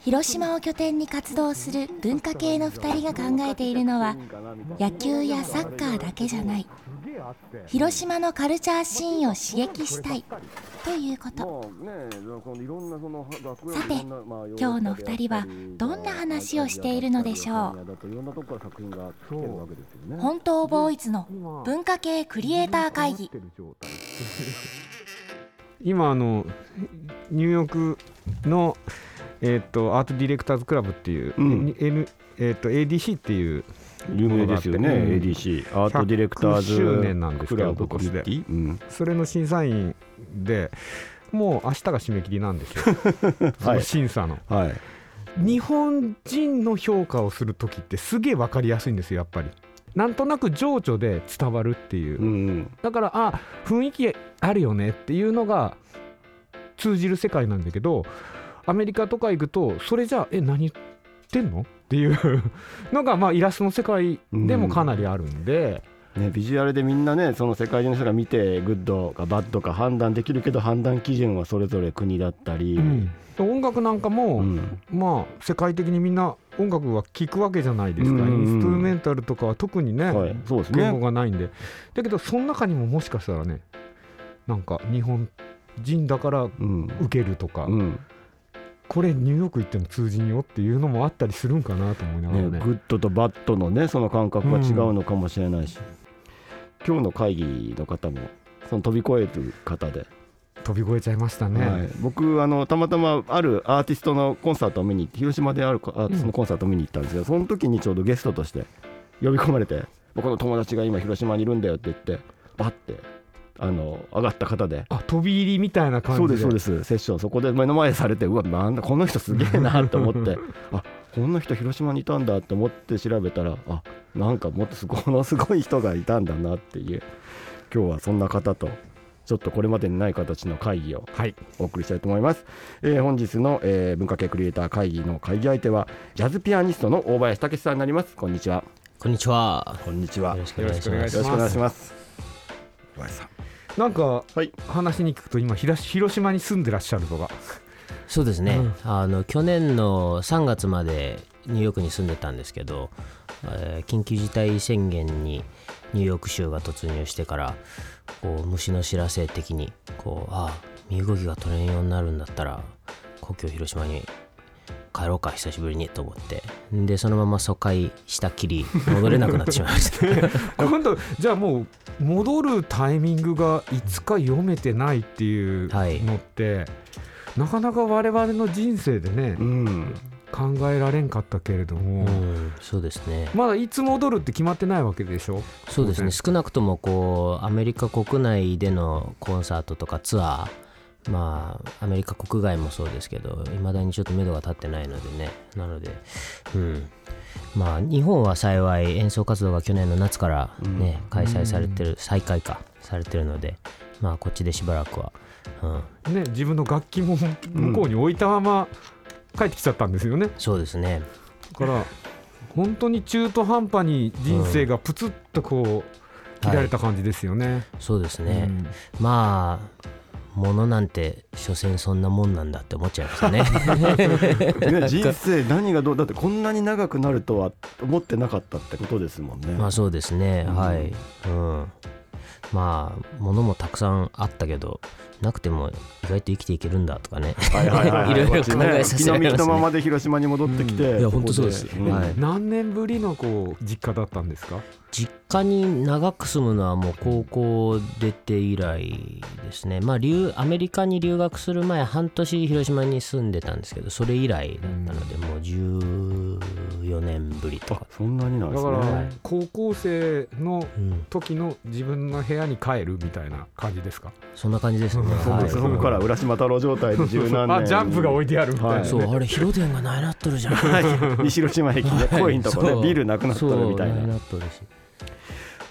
広島を拠点に活動する文化系の2人が考えているのは野球やサッカーだけじゃない。広島のカルチャーシーンを刺激したいということ。さて今日の2人はどんな話をしているのでしょう？本当ボーイズの文化系クリエイター会議。今あのニューヨークのえーと、アートディレクターズクラブっていう、うん。N えーと、ADC っていう有名ですよね、うん、ADC アートディレクターズ周年なんですけど今年で、うん、それの審査員でもう明日が締め切りなんですよ、はい、審査の、はい、日本人の評価をする時ってすげえ分かりやすいんですよやっぱり。なんとなく情緒で伝わるっていう、うんうん、だからあ雰囲気あるよねっていうのが通じる世界なんだけどアメリカとか行くとそれじゃあえ何言ってんの？っていう。のがまあイラストの世界でもかなりあるんで。ね、ビジュアルでみんなねその世界中の人が見てグッドかバッドか判断できるけど判断基準はそれぞれ国だったり、うん、音楽なんかも、うん、まあ世界的にみんな音楽は聴くわけじゃないですか、うん。うん、インストゥルメンタルとかは特にねはい、そうですね。言語がないんで。だけどその中にももしかしたらねなんか日本人だから受けるとか、うんこれニューヨーク行っても通じんよっていうのもあったりするんかなと思いながらね、ね、グッドとバッドのねその感覚が違うのかもしれないし、うん、今日の会議の方もその飛び越える方で。飛び越えちゃいましたね、はい、僕あのたまたまあるアーティストのコンサートを見に広島であるアーティストのコンサートを見に行ったんですけど、うん、その時にちょうどゲストとして呼び込まれて僕の友達が今広島にいるんだよって言ってバッてあの上がった方で。あ飛び入りみたいな感じそうですそうです。セッション。そこで目の前されてうわなんだこの人すげえなと思って。あこんな人広島にいたんだと思って調べたらあなんかもっとすごのすごい人がいたんだなっていう。今日はそんな方とちょっとこれまでにない形の会議をお送りしたいと思います、はい、えー、本日の、えー、文化系クリエイター会議の会議相手はジャズピアニストの大林武さんになります。こんにちは。こんにちは。こんにちは。よろしくお願いします。よろしくお願いします。小林さんなんか、はい、話に聞くと今広島に住んでらっしゃるとかそうですね、うん、あの去年の3月までニューヨークに住んでたんですけど、えー、緊急事態宣言にニューヨーク州が突入してからこう虫の知らせ的にこうああ身動きが取れんようになるんだったら故郷広島に帰ろうか久しぶりにと思って。でそのまま疎開したきり戻れなくなってしまいました。今度じゃあもう戻るタイミングがいつか読めてないっていうのって、はい、なかなか我々の人生でね、うん、考えられんかったけれども、うん、そうですね。まだいつ戻るって決まってないわけでしょ？そうですね。少なくともこうアメリカ国内でのコンサートとかツアーまあ、アメリカ国外もそうですけど、いまだにちょっと目処が立ってないのでね、なので、うん。まあ、日本は幸い演奏活動が去年の夏からね、うん、開催されてる、再開かされてるので、まあ、こっちでしばらくは、うん、ね、自分の楽器も向こうに置いたまま帰ってきちゃったんですよね。うん、そうですね。だから本当に中途半端に人生がプツッとこう、切られた感じですよね。はい、そうですね、まあものなんて所詮そんなもんなんだって思っちゃいましたね。ね人生何がどうだってこんなに長くなるとは思ってなかったってことですもんね。まあそうですね、うん、はい、うん、まあものもたくさんあったけどなくても意外と生きていけるんだとかね、はいはいはい、い。ろいろ考えさせられます、ね、のままで広島に戻ってきて、うん、いや本当そうです、うん、はい、何年ぶりのこう実家だったんですか？実家に長く住むのはもう高校出て以来ですね。まあ留アメリカに留学する前半年広島に住んでたんですけどそれ以来だったので、もう14年ぶりとか。そんなになんですね。だから高校生の時の自分の部屋に帰るみたいな感じですか、そんな感じですね。から、そこから浦島太郎状態で十何年ジャンプが置いてあるみたいな、そうあれ広電がないなっとるじゃん。西広島駅でコインとかねビルなくなっとるみたいな。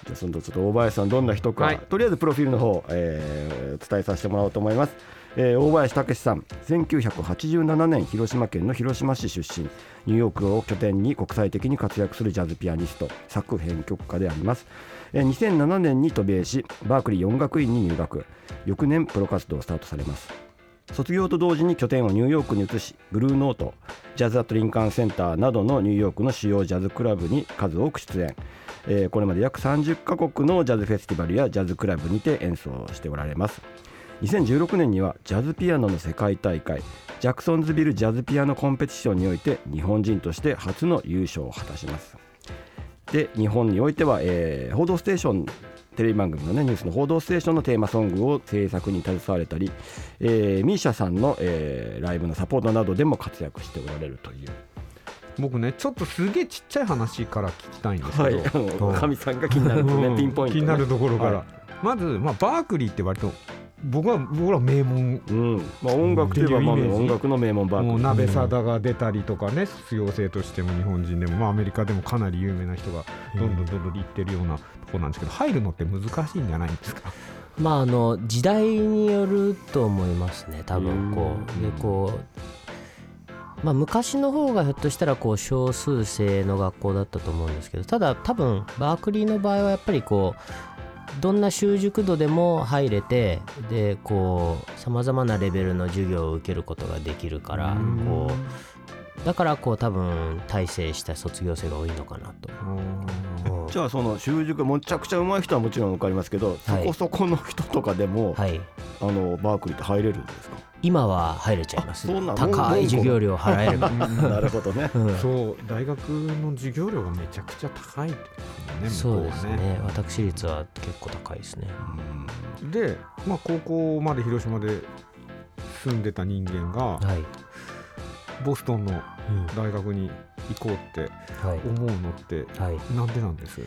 じゃあそのちょっと大林さんどんな人か、とりあえずプロフィールの方、えー、伝えさせてもらおうと思いますえー、大林武さん。1987年広島県の広島市出身。ニューヨークを拠点に国際的に活躍するジャズピアニスト。作編曲家であります、えー、2007年に渡米しバークリー音楽院に入学。翌年プロ活動をスタートされます。卒業と同時に拠点をニューヨークに移しブルーノートジャズ・アット・リンカン・センターなどのニューヨークの主要ジャズクラブに数多く出演、えー、これまで約30カ国のジャズフェスティバルやジャズクラブにて演奏しておられます。2016年にはジャズピアノの世界大会ジャクソンズビルジャズピアノコンペティションにおいて日本人として初の優勝を果たします。で日本においては、えー、報道ステーションテレビ番組の、ね、ニュースの「報道ステーション」のテーマソングを制作に携われたり、えー、ミーシャさんの、えー、ライブのサポートなどでも活躍しておられるという。僕ねちょっとすげえちっちゃい話から聞きたいんですけど、はい、かみさんが気になる、ね、ピンポイント、ね、気になるところから、はい、まず、まあ、バークリーって割と僕は僕ら名門、うん。まあ、音楽といえばまあ音楽の名門バーク。もう鍋貞が出たりとかね必要性としても日本人でも、まあ、アメリカでもかなり有名な人がどんどんどんどん行ってるようなとこなんですけど、入るのって難しいんじゃないんですか？まああの時代によると思いますね多分こう。でこうまあ、昔の方がひょっとしたらこう少数生の学校だったと思うんですけどただ多分バークリーの場合はやっぱりこうどんな習熟度でも入れてでこうさまざまなレベルの授業を受けることができるからこうだからこう多分大成した卒業生が多いのかなと。じゃあその習熟むちゃくちゃ上手い人はもちろん分かりますけど、はい、そこそこの人とかでも、はい、あのバークリーって入れるんですか？今は入れちゃいます。高い授業料払えればなるほどね、うん、そう大学の授業料がめちゃくちゃ高いねそうですね。私立は結構高いですね、で、まあ、高校まで広島で住んでた人間が、はい、ボストンの大学に行こうって思うのって、はい、なんでなんです、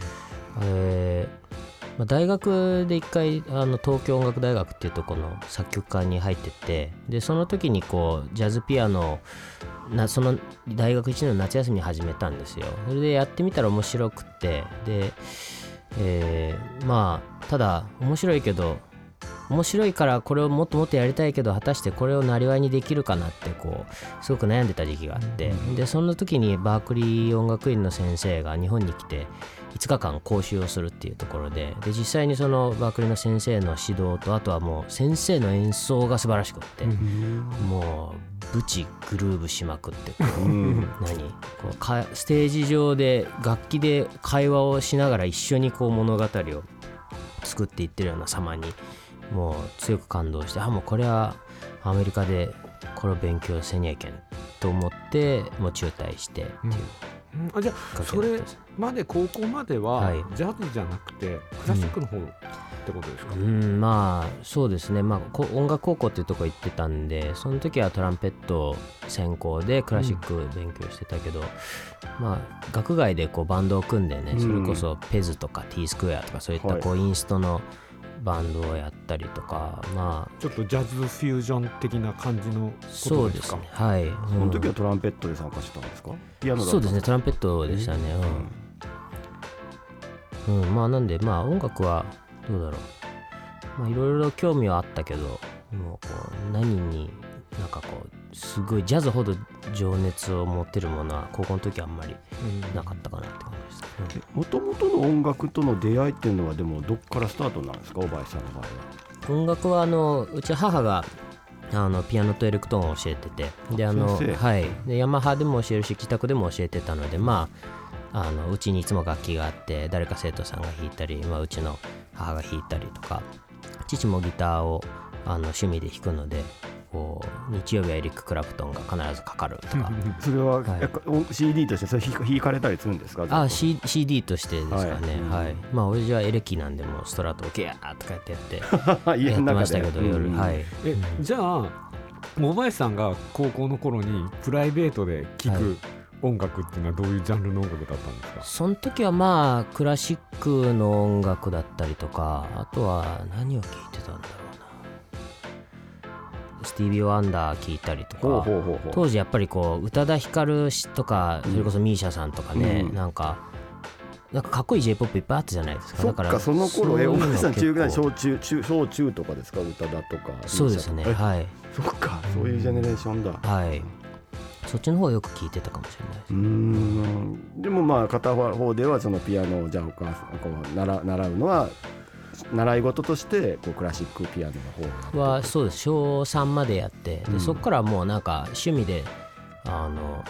えーまあ、大学で一回あの東京音楽大学っていうとこの作曲家に入ってってでその時にこうジャズピアノなその大学1年の夏休みに始めたんですよ。それでやってみたら面白くってで、えー、まあただ面白いけど面白いからこれをもっともっとやりたいけど果たしてこれをなりわいにできるかなってこうすごく悩んでた時期があって。でその時にバークリー音楽院の先生が日本に来て5日間講習をするっていうところでで実際にそのバークリーの先生の指導とあとはもう先生の演奏が素晴らしくって、もうブチグルーブしまくってこう、何？こうかステージ上で楽器で会話をしながら一緒にこう物語を作っていってるような様にもう強く感動してあもうこれはアメリカでこれを勉強せにゃいけんと思ってもう中退してっていう。あじゃあそれまで高校まではジャズじゃなくてクラシックの方、ってことですか、うん、まあそうですね、まあ、音楽高校っていうとこ行ってたんでその時はトランペット専攻でクラシック勉強してたけど、うん、まあ学外でこうバンドを組んでねそれこそペズとか T スクエアとかそういったこうインストの、はいバンドをやったりとかまあちょっとジャズフュージョン的な感じのそうですね。はい、うん、その時はトランペットで参加したんですか？ピアノそうですね。トランペットでしたね。うん、うん、まあなんでまあ音楽はどうだろう。まあいろいろ興味はあったけどもうこう何になんかこうすごいジャズほど情熱を持ってるものは高校の時はあんまりなかったかなって感じでしたもともとの音楽との出会いっていうのはでもどっからスタートなんですか？小林さんの場合は。音楽はあのうち母があのピアノとエレクトーンを教えててであの、はい、でヤマハでも教えるし自宅でも教えてたのでまああのうちにいつも楽器があって誰か生徒さんが弾いたり、まあ、うちの母が弾いたりとか父もギターをあの趣味で弾くのでこう日曜日はエリック・クラプトンが必ずかかるとか。それは、はい、CD としてそれ弾かれたりするんですか？あ、C、CD としてですかね、はい、はい、まあ親父はエレキなんでもストラトをギャーとかやってやって やってましたけど夜、はい、えじゃあ桃林さんが高校の頃にプライベートで聴く、音楽っていうのはどういうジャンルの音楽だったんですか？その時はまあクラシックの音楽だったりとかあとは何を聴いてたんだろうスティービー・ワンダー聞いたりとか当時やっぱりこう宇多田ヒカルとかそれこそ misia さんとかね、うん、なんかなんかかっこいい j p o p いっぱいあったじゃないですか。だからその頃えお前さん中ぐらい小中中小中とかですか宇多田とかそうですねはい。そっかそういうジェネレーションだ。はい。そっちの方よく聞いてたかもしれないです。うん。でもまあ片方ではそのピアノをじゃあお母さんこう習習うのは習い事としてこうクラシックピアノの方はそうです。小3までやってで、うん、そこからもうなんか趣味であの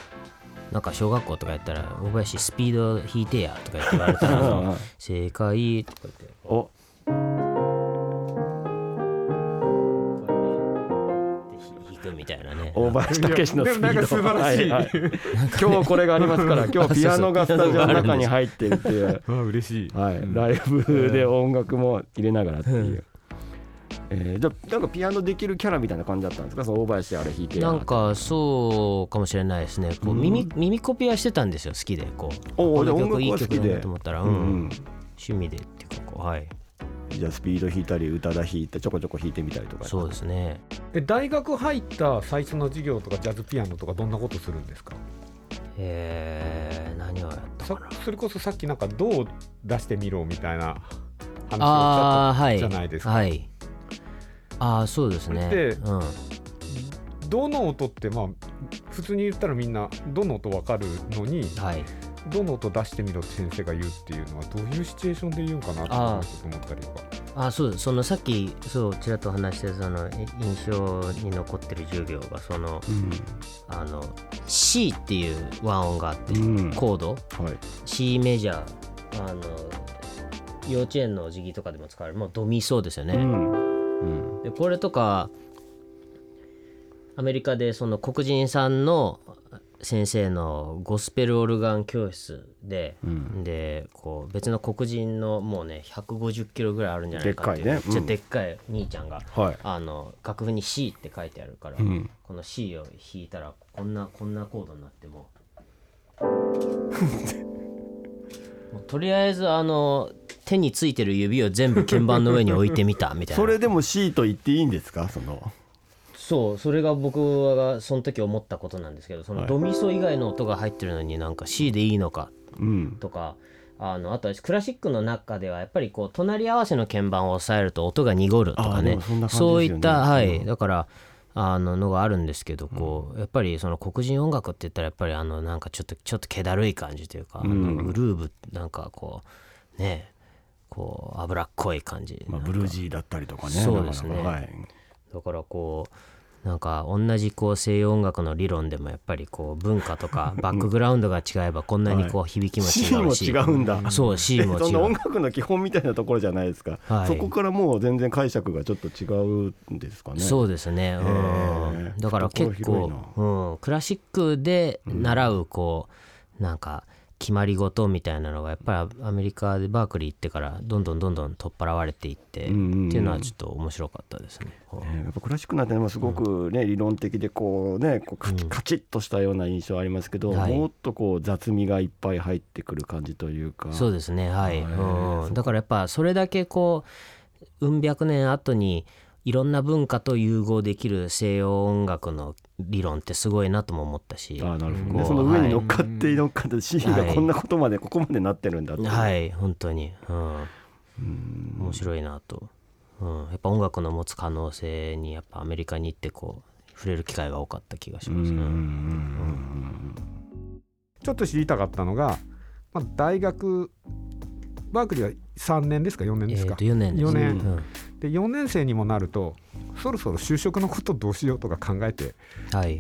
なんか小学校とかやったら「大林スピード弾いてや」とか言われたら「正解」とか言って。お大林武史のスピード。素晴らしい、はいはい、今日これがありますから 今日ピアノがスタジオの中に入ってるっていう。嬉しい、はい、ライブで音楽も入れながらっていう。えー、じゃなんかピアノできるキャラみたいな感じだったんですか？その大林あれ弾いて。なんかそうかもしれないですね。こう耳,、うん、耳コピはしてたんですよ好きでこう。おお音楽いい曲だと思ったら、うん、うん、趣味でっていうかこうはいじゃあスピード弾いたり宇多田弾いてちょこちょこ弾いてみたりとか。そうですね。え大学入った最初の授業とかジャズピアノとかどんなことするんですか？えー、何をやったかそれこそさっきなんかどう出してみろみたいな話をしたじゃないですか、はい、はいああそうですね。で、うん、どの音ってまあ普通に言ったらみんなどの音分かるのに、はい、どの音出してみろって先生が言うっていうのはどういうシチュエーションで言うんかなと思ったりとか。あそうそのさっきそうちらっと話してその印象に残ってる授業がその、うん、あの C っていう和音があって、うん、コード、はい、C メジャーあの幼稚園の授業とかでも使われる。もうドミソですよね、うん。でこれとかアメリカでその黒人さんの先生のゴスペルオルガン教室で、うん、でこう別の黒人のもうね150キロぐらいあるんじゃないかっていうでっかいね、うん、でっかい兄ちゃんが、はい、あの楽譜に C って書いてあるから、うん、この C を弾いたらこんなこんなコードになっても もうとりあえずあの手についてる指を全部鍵盤の上に置いてみたみたいな。それでも C と言っていいんですか？そのそうそれが僕がその時思ったことなんですけどそのドミソ以外の音が入ってるのになんか C でいいのかとか、うん、あのあとはクラシックの中ではやっぱりこう隣り合わせの鍵盤を押さえると音が濁るとかね、ね、そういったはい、だからあののがあるんですけどこうやっぱりその黒人音楽って言ったらやっぱりあのなんかちょっとちょっと気だるい感じというか、うん、グルーブなんかこうねこう脂っこい感じ、まあ、ブルージーだったりとかねそうですね、はい、だからこうなんか同じこう西洋音楽の理論でもやっぱりこう文化とか バックグラウンドが違えばこんなにこう響きも違うし、はい、違うんだ。そう C も違う。音楽の基本みたいなところじゃないですか、はい、そこからもう全然解釈がちょっと違うんですかね。そうですね、うん、だから結構、うん、クラシックで習うこうなんか決まり事みたいなのがやっぱりアメリカでバークリー行ってからどんどんどんどん取っ払われていって、っていうのはちょっと面白かったですね。えー、やっぱクラシックなんてもすごくね、うん、理論的でこうねこうカチッとしたような印象ありますけど、うんもっとこう雑味がいっぱい入ってくる感じというか。そうですねはい、うん、だからやっぱそれだけこううん百年後にいろん。な文化と融合できる西洋音楽の理論ってすごいなとも思ったし。あなるほど、ね、その上に乗っかって乗っかって C がこんなことまで、ここまでなってるんだってはい。本当に、うん、面白いなと、うん、やっぱ音楽の持つ可能性にやっぱアメリカに行ってこう触れる機会が多かった気がしますね、ちょっと知りたかったのが、まあ、大学バークリーは3年ですか？4年ですか、えー、4年です、4年、うん。で4年生にもなるとそろそろ就職のことどうしようとか考えて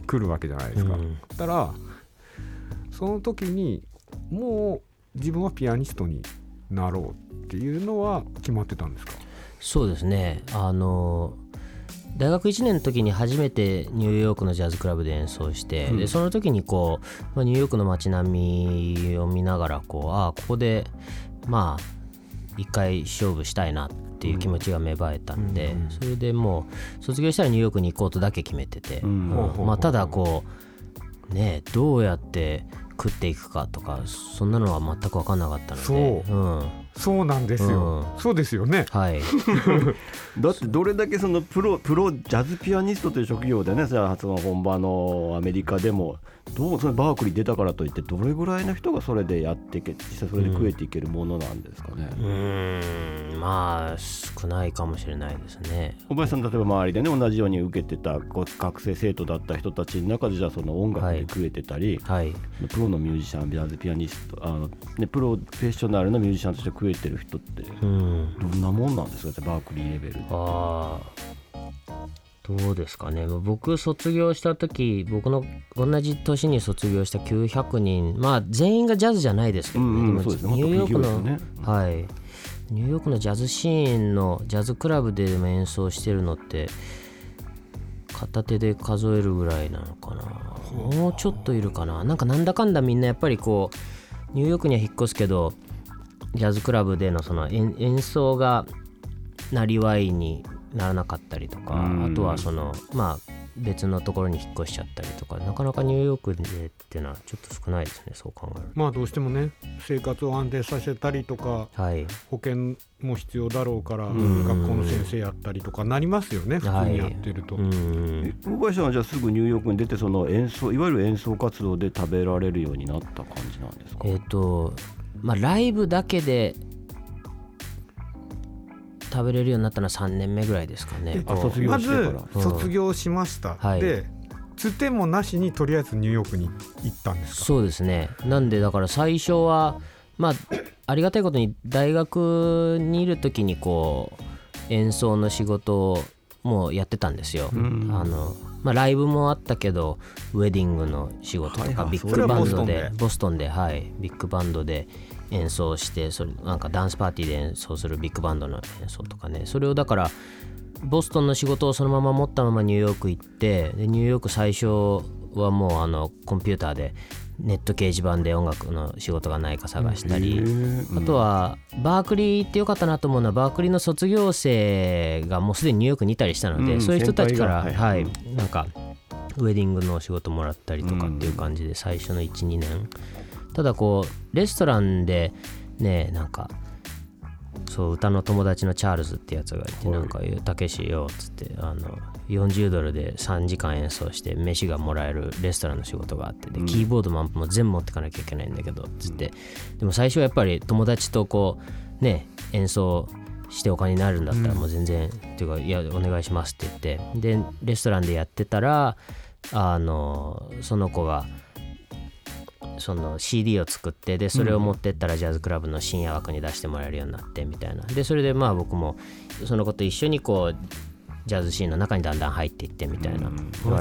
くるわけじゃないですか。はいうん、たらその時にもう自分はピアニストになろうっていうのは決まってたんですか？そうですね。あの大学1年の時に初めてニューヨークのジャズクラブで演奏して、うん、でその時にこう、まあ、ニューヨークの街並みを見ながらこうああここでまあ一回勝負したいなっていう気持ちが芽生えたんで、うん、それでもう卒業したらニューヨークに行こうとだけ決めてて、うん、まあ、ただこうねどうやって食っていくかとかそんなのは全く分かんなかったのでそう、うん、そうなんですよ、うん、そうですよね。はい。だってどれだけそのプロプロジャズピアニストという職業でねその本場のアメリカでもどうそのバークリー出たからといってどれぐらいの人がそれでやっていけ実際それで食えていけるものなんですかね。うんまあ少ないかもしれないですね。小林さん例えば周りでね同じように受けてた学生生徒だった人たちの中でじゃあその音楽で食えてたり、はい、プロのミュージシャンジャズピアニストあの、ね、プロフェッショナルのミュージシャンとして食えてる人ってどんなもんなんですかバークリーレベルあどうですかね。僕卒業した時僕の同じ年に卒業した900人。まあ全員がジャズじゃないですけどね、うんうん、ニューヨークの、ね、はい。ニューヨークのジャズシーンのジャズクラブでも演奏してるのって片手で数えるぐらいなのかな。もうちょっといるかな。なんかなんだかんだみんなやっぱりこうニューヨークには引っ越すけどジャズクラブでのその演奏がなりわいにならなかったりとかあとはそのまあ別のところに引っ越しちゃったりとかなかなかニューヨークでっていうのはちょっと少ないですねそう考えると。まあどうしてもね生活を安定させたりとか、はい、保険も必要だろうから学校の先生やったりとかなりますよね普通にやってると。はい、大林さんはじゃあすぐニューヨークに出てその演奏いわゆる演奏活動で食べられるようになった感じなんですか？えっ、ー、とまあライブだけで食べれるようになったのは3年目ぐらいですかね。まず卒業しました、はい、でつてもなしにとりあえずニューヨークに行ったんですか？そうですね。なんでだから最初はまあありがたいことに大学にいる時にこう演奏の仕事をもうやってたんですよ、うん、あのまあ、ライブもあったけどウェディングの仕事とか、ビッグバンドで。ボストンではい。ビッグバンドで演奏してそれなんかダンスパーティーで演奏するビッグバンドの演奏とかね。それをだからボストンの仕事をそのまま持ったままニューヨーク行ってでニューヨーク最初はもうあのコンピューターでネット掲示板で音楽の仕事がないか探したり、あとはバークリーってよかったなと思うのはバークリーの卒業生がもうすでにニューヨークにいたりしたので、そういう人たちから、はい、なんかウェディングの仕事もらったりとかっていう感じで最初の12年ただこうレストランでねなんかそう歌の友達のチャールズってやつがいてなんか言う「たけしよ」っつってあの40ドルで3時間演奏して飯がもらえるレストランの仕事があってでキーボードもアンプも全部持ってかなきゃいけないんだけどっつって。でも最初はやっぱり友達とこうね演奏してお金になるんだったらもう全然、っていうかいやお願いしますって言って。でレストランでやってたらあのその子が「その CD を作ってでそれを持ってったらジャズクラブの深夜枠に出してもらえるようになってみたいな。でそれでまあ僕もその子と一緒にこうジャズシーンの中にだんだん入っていってみたいな、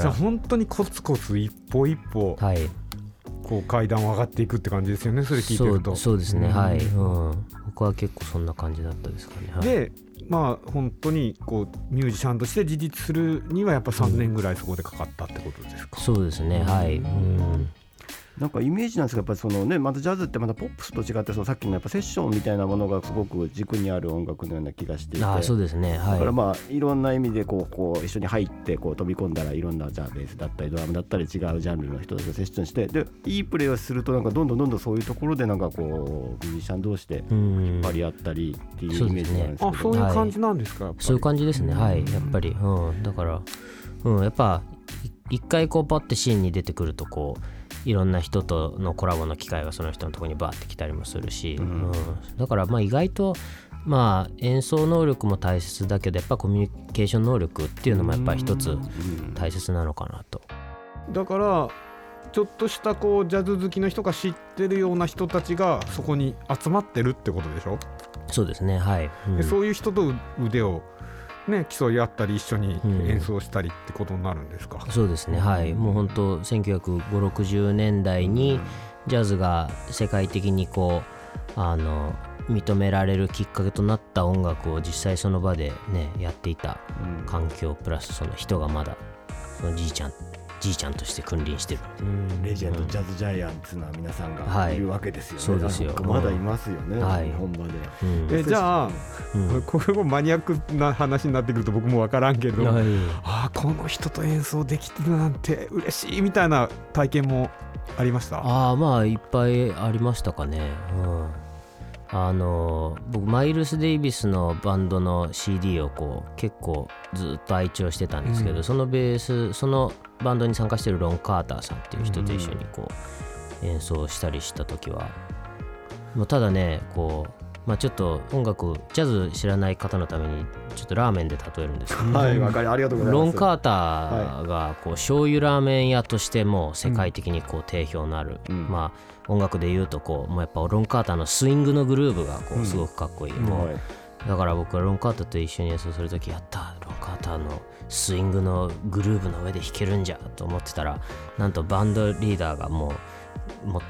じゃあ本当にコツコツ一歩一歩、はい、こう階段を上がっていくって感じですよねそれ聞いてると。そうですね、はい、うん、僕は結構そんな感じだったですかね、はい、でまあ本当にこうミュージシャンとして自立するにはやっぱ3年ぐらいそこでかかったってことですか、うん、そうですね。はい、うんなんかイメージなんですがやっぱりそのねまたジャズってまたポップスと違ってそのさっきのやっぱセッションみたいなものがすごく軸にある音楽のような気がしていて。あそうですね、はい、だからまあいろんな意味でこうこう一緒に入ってこう飛び込んだらいろんなじゃあベースだったりドラムだったり違うジャンルの人たちとセッションしてでいいプレーをするとなんかどんどんどんどんそういうところでなんかこうミュージシャン同士で引っ張り合ったりっていうイメージなんですけど、ね、あそういう感じなんですか、はい、そういう感じですね。はい。やっぱり、うん、だから、うん、やっぱ一回こうパッてシーンに出てくるとこういろんな人とのコラボの機会がその人のところにバーって来たりもするし、うん、うん、だからまあ意外とまあ演奏能力も大切だけどやっぱコミュニケーション能力っていうのもやっぱ一つ大切なのかなと。だからちょっとしたこうジャズ好きの人が知ってるような人たちがそこに集まってるってことでしょ？そうですね。はい、うん、そういう人と腕をね、競い合ったり一緒に演奏したりってことになるんですか、うん、そうですね。はい。もう本当195060年代にジャズが世界的にこうあの認められるきっかけとなった音楽を実際その場でねやっていた環境プラスその人がまだそのじいちゃんじいちゃんとして君臨してるレジェンドジャズジャイアンツな皆さんがい。るわけですよね、そうですよ。まだいますよね、はい、本場で、えじゃあ、これもマニアックな話になってくると僕も分からんけど、はい、ああこの人と演奏できてるなんて嬉しいみたいな体験もありました？ああまあいっぱいありましたかね。うんあの僕マイルス・デイビスのバンドの CD をこう結構ずっと愛聴してたんですけど、うん、そのベースそのバンドに参加してるロン・カーターさんっていう人と一緒にこう演奏したりした時は、もうただねこうまあ、ちょっと音楽ジャズ知らない方のためにちょっとラーメンで例えるんですけど、はい、わかりありがとうございます。ロン・カーターがこう醤油ラーメン屋としても世界的にこう定評のある、うん、まあ、音楽でいうとこうもうやっぱロン・カーターのスイングのグルーブがこうすごくかっこいい、うん、もうだから僕はロン・カーターと一緒に演奏する時やったロン・カーターのスイングのグルーブの上で弾けるんじゃと思ってたらなんとバンドリーダーがもうも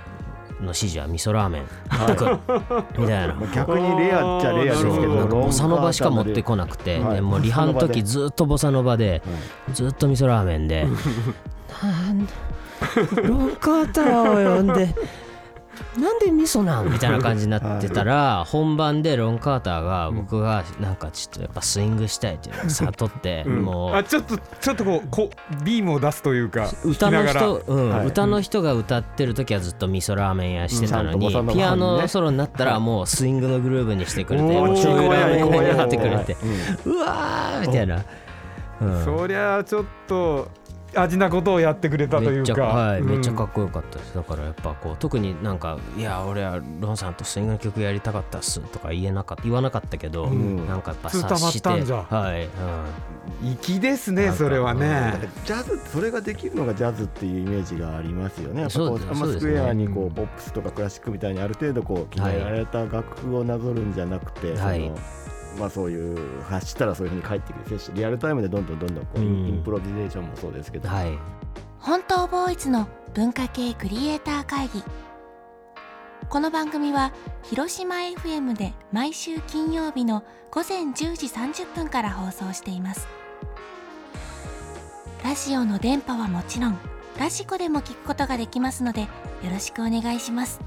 の指示は味噌ラーメン、はい、みたいな。逆にレアっちゃレアですけどなんかボサノバしか持ってこなくて、はい、もうリハの時ずっとボサノバで、ずっと味噌ラーメンで。ロンカーターを呼んでなんで味噌なん？みたいな感じになってたら、本番でロン・カーターが僕がなんかちょっとやっぱスイングしたいっていうのを悟って、もう。あちょっとちょっとこうこビームを出すというか歌の人、うん。歌の人が歌ってる時はずっと味噌ラーメン屋してたのに、ピアノソロになったらもうスイングのグルーブにしてくれて醤油ラーメンになってくれて、うわーみたいな。そりゃちょっと味なことをやってくれたというか。はい、めっちゃかっこよかったです。だからやっぱこう特になんか「いや俺はロンさんとスイングの曲やりたかったっす」とか言えなかった言わなかったけど、うん、なんかやっぱ察して。はい、うん、粋ですねそれはね。ジャズそれができるのがジャズっていうイメージがありますよね。やっぱこうあんまスクエアにこうポップスとかクラシックみたいにある程度こう決められた楽譜をなぞるんじゃなくて、はい、そのまあ、そういう発したらそういうふうに返ってくるリアルタイムでどんどんどんどんこう、うん、インプロビゼーションもそうですけど、はい、本当ボーイズの文化系クリエイター会議。この番組は広島 FM で毎週金曜日の午前10時30分から放送しています。ラジオの電波はもちろんラジコでも聞くことができますのでよろしくお願いします